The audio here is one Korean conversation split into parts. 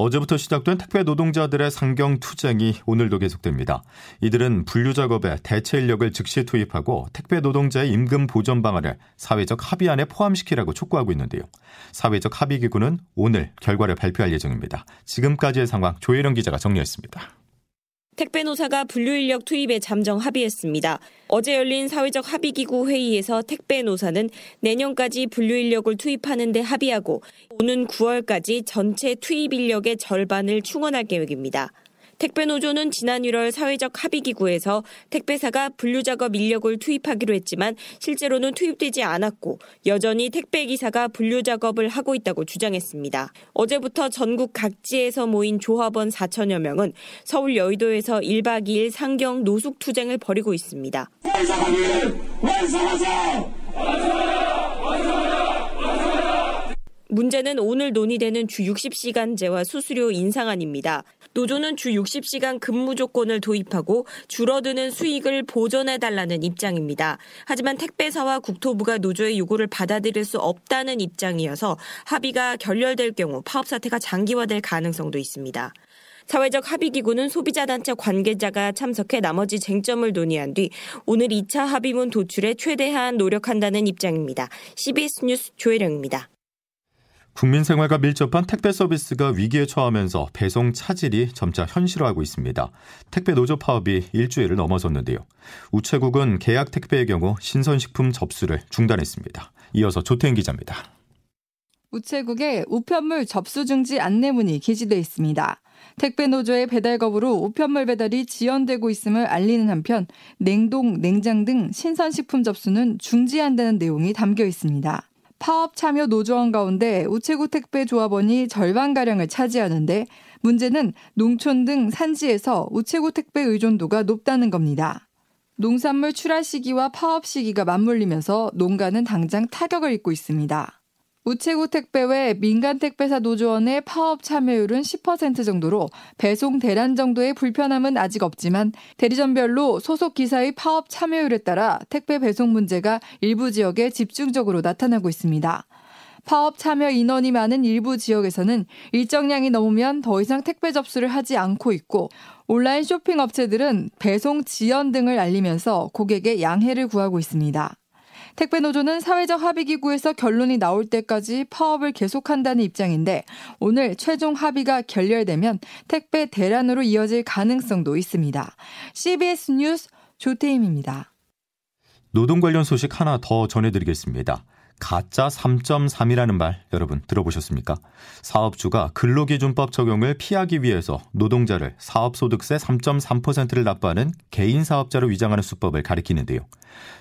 어제부터 시작된 택배 노동자들의 상경 투쟁이 오늘도 계속됩니다. 이들은 분류 작업에 대체 인력을 즉시 투입하고 택배 노동자의 임금 보전 방안을 사회적 합의안에 포함시키라고 촉구하고 있는데요. 사회적 합의 기구는 오늘 결과를 발표할 예정입니다. 지금까지의 상황 조혜령 기자가 정리했습니다. 택배 노사가 분류 인력 투입에 잠정 합의했습니다. 어제 열린 사회적 합의기구 회의에서 택배 노사는 내년까지 분류 인력을 투입하는 데 합의하고 오는 9월까지 전체 투입 인력의 절반을 충원할 계획입니다. 택배 노조는 지난 1월 사회적 합의기구에서 택배사가 분류 작업 인력을 투입하기로 했지만 실제로는 투입되지 않았고 여전히 택배 기사가 분류 작업을 하고 있다고 주장했습니다. 어제부터 전국 각지에서 모인 조합원 4천여 명은 서울 여의도에서 1박 2일 상경 노숙 투쟁을 벌이고 있습니다. 완성하기! 완성하자! 완성하자! 완성하자! 문제는 오늘 논의되는 주 60시간제와 수수료 인상안입니다. 노조는 주 60시간 근무 조건을 도입하고 줄어드는 수익을 보전해달라는 입장입니다. 하지만 택배사와 국토부가 노조의 요구를 받아들일 수 없다는 입장이어서 합의가 결렬될 경우 파업 사태가 장기화될 가능성도 있습니다. 사회적 합의기구는 소비자단체 관계자가 참석해 나머지 쟁점을 논의한 뒤 오늘 2차 합의문 도출에 최대한 노력한다는 입장입니다. CBS 뉴스 조혜령입니다. 국민 생활과 밀접한 택배 서비스가 위기에 처하면서 배송 차질이 점차 현실화하고 있습니다. 택배 노조 파업이 일주일을 넘어섰는데요. 우체국은 계약 택배의 경우 신선식품 접수를 중단했습니다. 이어서 조태인 기자입니다. 우체국에 우편물 접수 중지 안내문이 게시돼 있습니다. 택배 노조의 배달 거부로 우편물 배달이 지연되고 있음을 알리는 한편 냉동, 냉장 등 신선식품 접수는 중지한다는 내용이 담겨 있습니다. 파업 참여 노조원 가운데 우체국 택배 조합원이 절반가량을 차지하는데 문제는 농촌 등 산지에서 우체국 택배 의존도가 높다는 겁니다. 농산물 출하 시기와 파업 시기가 맞물리면서 농가는 당장 타격을 입고 있습니다. 우체국 택배 외 민간 택배사 노조원의 파업 참여율은 10% 정도로 배송 대란 정도의 불편함은 아직 없지만 대리점별로 소속 기사의 파업 참여율에 따라 택배 배송 문제가 일부 지역에 집중적으로 나타나고 있습니다. 파업 참여 인원이 많은 일부 지역에서는 일정량이 넘으면 더 이상 택배 접수를 하지 않고 있고 온라인 쇼핑 업체들은 배송 지연 등을 알리면서 고객의 양해를 구하고 있습니다. 택배 노조는 사회적 합의 기구에서 결론이 나올 때까지 파업을 계속한다는 입장인데 오늘 최종 합의가 결렬되면 택배 대란으로 이어질 가능성도 있습니다. CBS 뉴스 조태임입니다. 노동 관련 소식 하나 더 전해드리겠습니다. 가짜 3.3이라는 말 여러분 들어보셨습니까? 사업주가 근로기준법 적용을 피하기 위해서 노동자를 사업소득세 3.3%를 납부하는 개인 사업자로 위장하는 수법을 가리키는데요.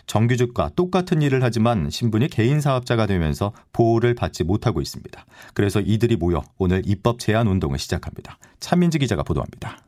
정규직과 똑같은 일을 하지만 신분이 개인 사업자가 되면서 보호를 받지 못하고 있습니다. 그래서 이들이 모여 오늘 입법 제한 운동을 시작합니다. 차민지 기자가 보도합니다.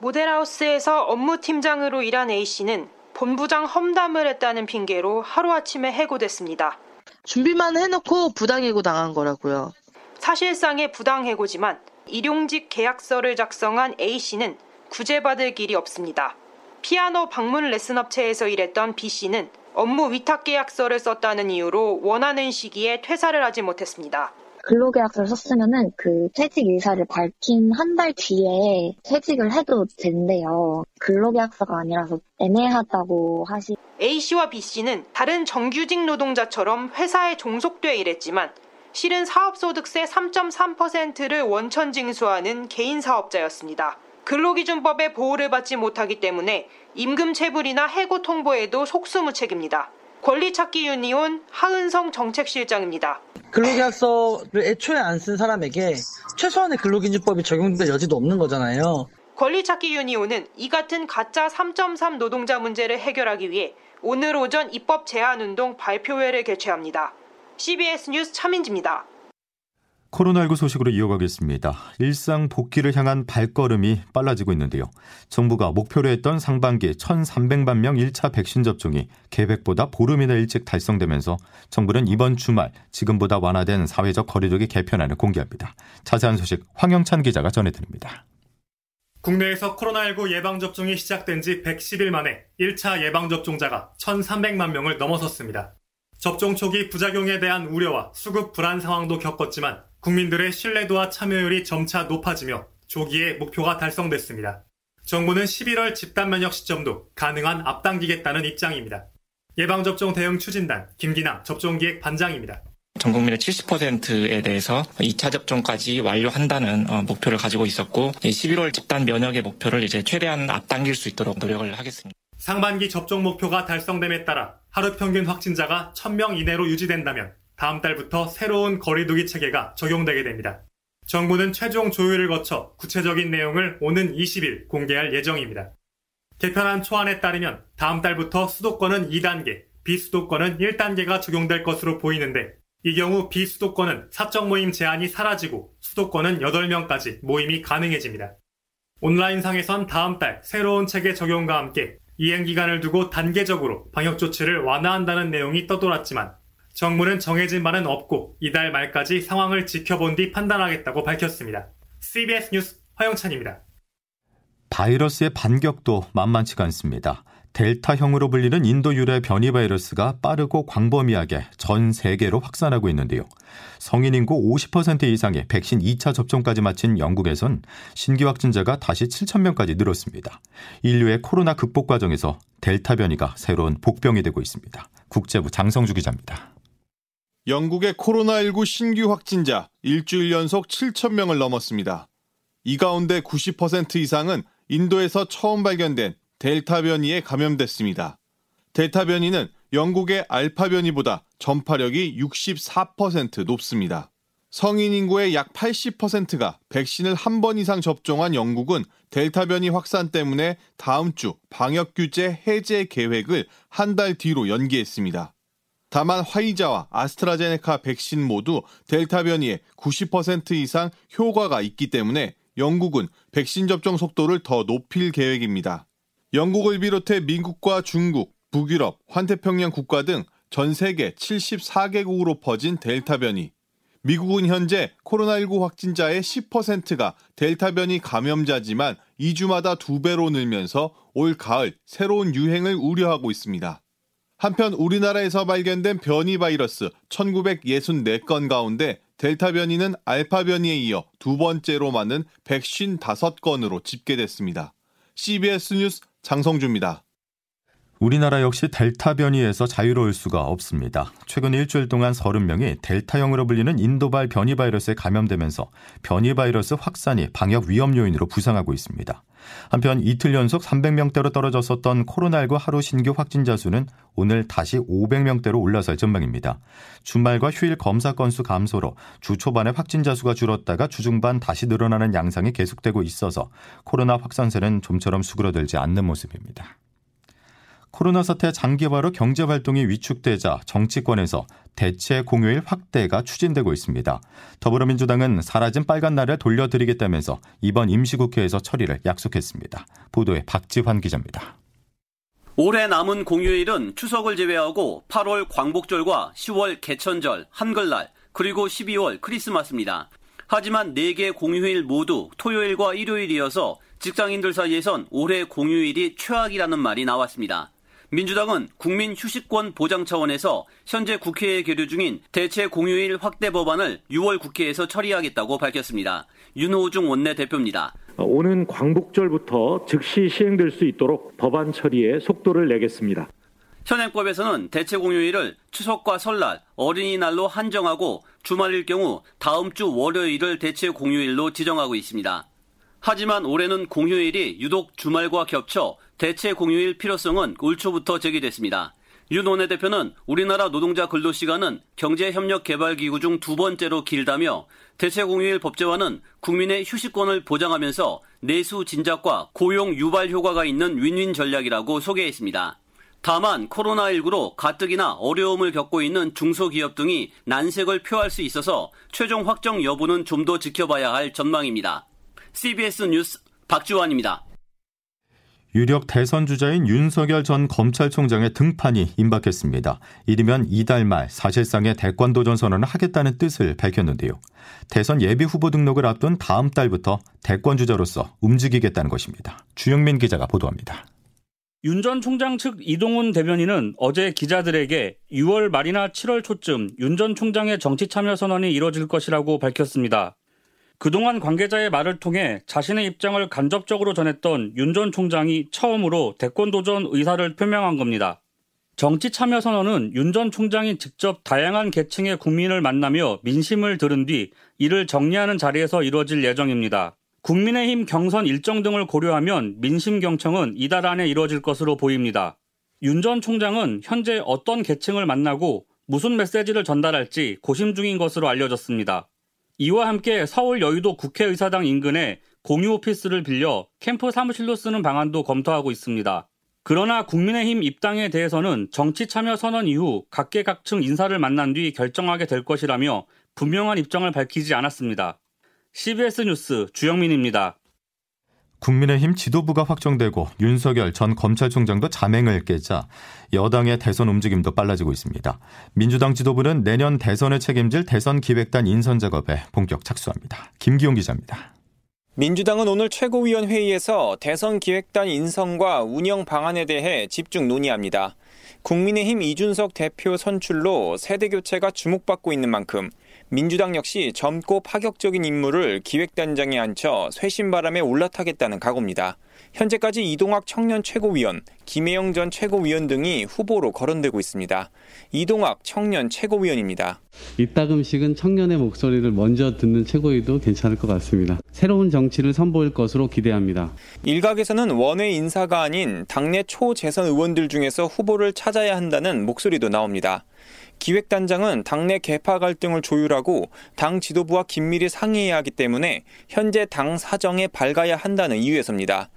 모델하우스에서 업무팀장으로 일한 A씨는 본부장 험담을 했다는 핑계로 하루아침에 해고됐습니다. 준비만 해놓고 부당해고 당한 거라고요. 사실상의 부당해고지만 일용직 계약서를 작성한 A씨는 구제받을 길이 없습니다. 피아노 방문 레슨 업체에서 일했던 B씨는 업무 위탁 계약서를 썼다는 이유로 원하는 시기에 퇴사를 하지 못했습니다. 근로계약서를 썼으면은 그 퇴직 의사를 밝힌 한 달 뒤에 퇴직을 해도 된대요. 근로계약서가 아니라서 애매하다고 하시. A씨와 B씨는 다른 정규직 노동자처럼 회사에 종속돼 일했지만 실은 사업소득세 3.3%를 원천 징수하는 개인 사업자였습니다. 근로기준법의 보호를 받지 못하기 때문에 임금 체불이나 해고 통보에도 속수무책입니다. 권리찾기 유니온 하은성 정책실장입니다. 근로계약서를 애초에 안 쓴 사람에게 최소한의 근로기준법이 적용될 여지도 없는 거잖아요. 권리찾기 유니온은 이 같은 가짜 3.3 노동자 문제를 해결하기 위해 오늘 오전 입법 제안 운동 발표회를 개최합니다. CBS 뉴스 차민지입니다. 코로나19 소식으로 이어가겠습니다. 일상 복귀를 향한 발걸음이 빨라지고 있는데요. 정부가 목표로 했던 상반기 1,300만 명 1차 백신 접종이 계획보다 보름이나 일찍 달성되면서 정부는 이번 주말 지금보다 완화된 사회적 거리두기 개편안을 공개합니다. 자세한 소식 황영찬 기자가 전해드립니다. 국내에서 코로나19 예방접종이 시작된 지 110일 만에 1차 예방접종자가 1,300만 명을 넘어섰습니다. 접종 초기 부작용에 대한 우려와 수급 불안 상황도 겪었지만 국민들의 신뢰도와 참여율이 점차 높아지며 조기에 목표가 달성됐습니다. 정부는 11월 집단 면역 시점도 가능한 앞당기겠다는 입장입니다. 예방접종 대응 추진단 김기남 접종기획 반장입니다. 전 국민의 70%에 대해서 2차 접종까지 완료한다는 어, 목표를 가지고 있었고 11월 집단 면역의 목표를 이제 최대한 앞당길 수 있도록 노력을 하겠습니다. 상반기 접종 목표가 달성됨에 따라 하루 평균 확진자가 1000명 이내로 유지된다면 다음 달부터 새로운 거리두기 체계가 적용되게 됩니다. 정부는 최종 조율을 거쳐 구체적인 내용을 오는 20일 공개할 예정입니다. 개편안 초안에 따르면 다음 달부터 수도권은 2단계, 비수도권은 1단계가 적용될 것으로 보이는데 이 경우 비수도권은 사적 모임 제한이 사라지고 수도권은 8명까지 모임이 가능해집니다. 온라인상에선 다음 달 새로운 체계 적용과 함께 이행 기간을 두고 단계적으로 방역 조치를 완화한다는 내용이 떠돌았지만 정부는 정해진 바는 없고 이달 말까지 상황을 지켜본 뒤 판단하겠다고 밝혔습니다. CBS 뉴스 허영찬입니다. 바이러스의 반격도 만만치가 않습니다. 델타형으로 불리는 인도 유래 변이 바이러스가 빠르고 광범위하게 전 세계로 확산하고 있는데요. 성인 인구 50% 이상의 백신 2차 접종까지 마친 영국에선 신규 확진자가 다시 7천명까지 늘었습니다. 인류의 코로나 극복 과정에서 델타 변이가 새로운 복병이 되고 있습니다. 국제부 장성주 기자입니다. 영국의 코로나19 신규 확진자 일주일 연속 7천명을 넘었습니다. 이 가운데 90% 이상은 인도에서 처음 발견된 델타 변이에 감염됐습니다. 델타 변이는 영국의 알파 변이보다 전파력이 64% 높습니다. 성인 인구의 약 80%가 백신을 한 번 이상 접종한 영국은 델타 변이 확산 때문에 다음 주 방역 규제 해제 계획을 한 달 뒤로 연기했습니다. 다만 화이자와 아스트라제네카 백신 모두 델타 변이에 90% 이상 효과가 있기 때문에 영국은 백신 접종 속도를 더 높일 계획입니다. 영국을 비롯해 미국과 중국, 북유럽, 환태평양 국가 등 전 세계 74개국으로 퍼진 델타 변이. 미국은 현재 코로나19 확진자의 10%가 델타 변이 감염자지만 2주마다 2배로 늘면서 올 가을 새로운 유행을 우려하고 있습니다. 한편 우리나라에서 발견된 변이 바이러스 1964건 가운데 델타 변이는 알파 변이에 이어 두 번째로 많은 155건으로 집계됐습니다. CBS 뉴스 장성주입니다. 우리나라 역시 델타 변이에서 자유로울 수가 없습니다. 최근 일주일 동안 30명이 델타형으로 불리는 인도발 변이 바이러스에 감염되면서 변이 바이러스 확산이 방역 위험 요인으로 부상하고 있습니다. 한편 이틀 연속 300명대로 떨어졌었던 코로나19 하루 신규 확진자 수는 오늘 다시 500명대로 올라설 전망입니다. 주말과 휴일 검사 건수 감소로 주 초반에 확진자 수가 줄었다가 주중반 다시 늘어나는 양상이 계속되고 있어서 코로나 확산세는 좀처럼 수그러들지 않는 모습입니다. 코로나 사태 장기화로 경제 활동이 위축되자 정치권에서 대체 공휴일 확대가 추진되고 있습니다. 더불어민주당은 사라진 빨간 날을 돌려드리겠다면서 이번 임시국회에서 처리를 약속했습니다. 보도에 박지환 기자입니다. 올해 남은 공휴일은 추석을 제외하고 8월 광복절과 10월 개천절, 한글날, 그리고 12월 크리스마스입니다. 하지만 4개 공휴일 모두 토요일과 일요일이어서 직장인들 사이에선 올해 공휴일이 최악이라는 말이 나왔습니다. 민주당은 국민 휴식권 보장 차원에서 현재 국회에 계류 중인 대체 공휴일 확대 법안을 6월 국회에서 처리하겠다고 밝혔습니다. 윤호중 원내대표입니다. 오는 광복절부터 즉시 시행될 수 있도록 법안 처리에 속도를 내겠습니다. 현행법에서는 대체 공휴일을 추석과 설날, 어린이날로 한정하고 주말일 경우 다음 주 월요일을 대체 공휴일로 지정하고 있습니다. 하지만 올해는 공휴일이 유독 주말과 겹쳐 대체 공휴일 필요성은 올 초부터 제기됐습니다. 윤 원내대표는 우리나라 노동자 근로시간은 경제협력개발기구 중 두 번째로 길다며 대체 공휴일 법제화는 국민의 휴식권을 보장하면서 내수 진작과 고용 유발 효과가 있는 윈윈 전략이라고 소개했습니다. 다만 코로나19로 가뜩이나 어려움을 겪고 있는 중소기업 등이 난색을 표할 수 있어서 최종 확정 여부는 좀 더 지켜봐야 할 전망입니다. CBS 뉴스 박주환입니다. 유력 대선 주자인 윤석열 전 검찰총장의 등판이 임박했습니다. 이르면 이달 말 사실상의 대권 도전 선언을 하겠다는 뜻을 밝혔는데요. 대선 예비 후보 등록을 앞둔 다음 달부터 대권 주자로서 움직이겠다는 것입니다. 주영민 기자가 보도합니다. 윤 전 총장 측 이동훈 대변인은 어제 기자들에게 6월 말이나 7월 초쯤 윤 전 총장의 정치 참여 선언이 이뤄질 것이라고 밝혔습니다. 그동안 관계자의 말을 통해 자신의 입장을 간접적으로 전했던 윤 전 총장이 처음으로 대권 도전 의사를 표명한 겁니다. 정치 참여 선언은 윤 전 총장이 직접 다양한 계층의 국민을 만나며 민심을 들은 뒤 이를 정리하는 자리에서 이루어질 예정입니다. 국민의힘 경선 일정 등을 고려하면 민심 경청은 이달 안에 이루어질 것으로 보입니다. 윤 전 총장은 현재 어떤 계층을 만나고 무슨 메시지를 전달할지 고심 중인 것으로 알려졌습니다. 이와 함께 서울 여의도 국회의사당 인근에 공유 오피스를 빌려 캠프 사무실로 쓰는 방안도 검토하고 있습니다. 그러나 국민의힘 입당에 대해서는 정치 참여 선언 이후 각계각층 인사를 만난 뒤 결정하게 될 것이라며 분명한 입장을 밝히지 않았습니다. CBS 뉴스 주영민입니다. 국민의힘 지도부가 확정되고 윤석열 전 검찰총장도 자맹을 깨자 여당의 대선 움직임도 빨라지고 있습니다. 민주당 지도부는 내년 대선을 책임질 대선 기획단 인선 작업에 본격 착수합니다. 김기용 기자입니다. 민주당은 오늘 최고위원회의에서 대선 기획단 인선과 운영 방안에 대해 집중 논의합니다. 국민의힘 이준석 대표 선출로 세대 교체가 주목받고 있는 만큼 민주당 역시 젊고 파격적인 인물을 기획단장에 앉혀 쇄신바람에 올라타겠다는 각오입니다. 현재까지 이동학 청년 최고위원, 김혜영 전 최고위원 등이 후보로 거론되고 있습니다. 이동학 청년 최고위원입니다. 이따금씩은 청년의 목소리를 먼저 듣는 최고위도 괜찮을 것 같습니다. 새로운 정치를 선보일 것으로 기대합니다. 일각에서는 원외 인사가 아닌 당내 초재선 의원들 중에서 후보를 찾아야 한다는 목소리도 나옵니다. 기획단장은 당내 개파 갈등을 조율하고 당 지도부와 긴밀히 상의해야 하기 때문에 현재 당 사정에 밝아야 한다는 이유에서입니다.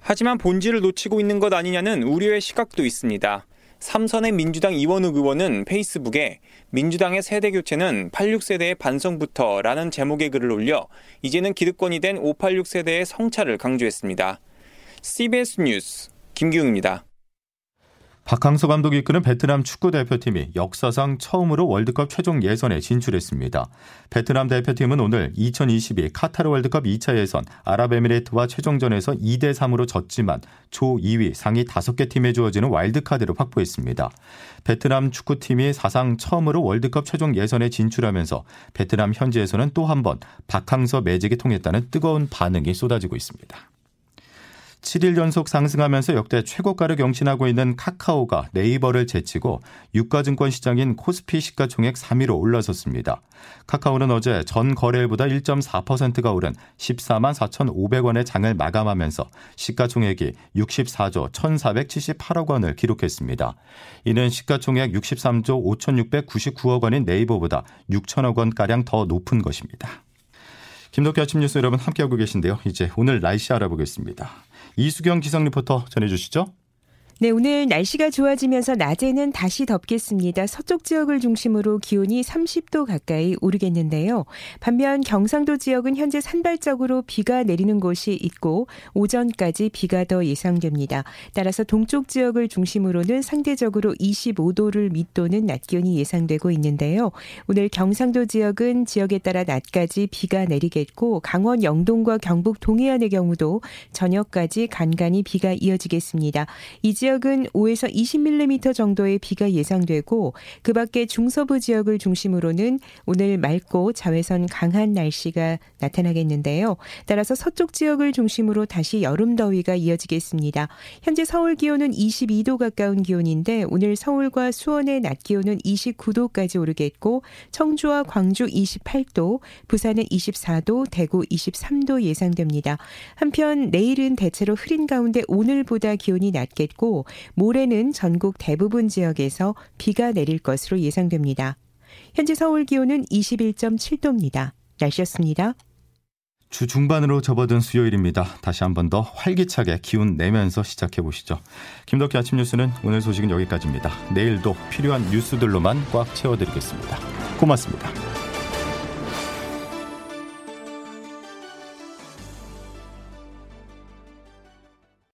하지만 본질을 놓치고 있는 것 아니냐는 우려의 시각도 있습니다. 삼선의 민주당 이원욱 의원은 페이스북에 민주당의 세대 교체는 86세대의 반성부터 라는 제목의 글을 올려 이제는 기득권이 된 586 세대의 성찰을 강조했습니다. CBS 뉴스 김기웅입니다. 박항서 감독이 이끄는 베트남 축구 대표팀이 역사상 처음으로 월드컵 최종 예선에 진출했습니다. 베트남 대표팀은 오늘 2022 카타르 월드컵 2차 예선 아랍에미레이트와 최종전에서 2대 3으로 졌지만 조 2위 상위 5개 팀에 주어지는 와일드카드를 확보했습니다. 베트남 축구팀이 사상 처음으로 월드컵 최종 예선에 진출하면서 베트남 현지에서는 또 한 번 박항서 매직이 통했다는 뜨거운 반응이 쏟아지고 있습니다. 7일 연속 상승하면서 역대 최고가를 경신하고 있는 카카오가 네이버를 제치고 유가증권 시장인 코스피 시가총액 3위로 올라섰습니다. 카카오는 어제 전 거래일보다 1.4%가 오른 14만 4,500원의 장을 마감하면서 시가총액이 64조 1,478억 원을 기록했습니다. 이는 시가총액 63조 5,699억 원인 네이버보다 6천억 원가량 더 높은 것입니다. 김덕기 아침 뉴스 여러분 함께하고 계신데요. 이제 오늘 날씨 알아보겠습니다. 이수경 기상 리포터 전해주시죠. 네, 오늘 날씨가 좋아지면서 낮에는 다시 덥겠습니다. 서쪽 지역을 중심으로 기온이 30도 가까이 오르겠는데요. 반면 경상도 지역은 현재 산발적으로 비가 내리는 곳이 있고 오전까지 비가 더 예상됩니다. 따라서 동쪽 지역을 중심으로는 상대적으로 25도를 밑도는 낮 기온이 예상되고 있는데요. 오늘 경상도 지역은 지역에 따라 낮까지 비가 내리겠고 강원 영동과 경북 동해안의 경우도 저녁까지 간간히 비가 이어지겠습니다. 이 지역 지역은 5에서 20mm 정도의 비가 예상되고 그 밖에 중서부 지역을 중심으로는 오늘 맑고 자외선 강한 날씨가 나타나겠는데요. 따라서 서쪽 지역을 중심으로 다시 여름 더위가 이어지겠습니다. 현재 서울 기온은 22도 가까운 기온인데 오늘 서울과 수원의 낮 기온은 29도까지 오르겠고 청주와 광주 28도, 부산은 24도, 대구 23도 예상됩니다. 한편 내일은 대체로 흐린 가운데 오늘보다 기온이 낮겠 고 모레는 전국 대부분 지역에서 비가 내릴 것으로 예상됩니다. 현재 서울 기온은 21.7도입니다. 날씨였습니다. 주 중반으로 접어든 수요일입니다. 다시 한 번 더 활기차게 기운 내면서 시작해 보시죠. 김덕기 아침 뉴스는 오늘 소식은 여기까지입니다. 내일도 필요한 뉴스들로만 꽉 채워드리겠습니다. 고맙습니다.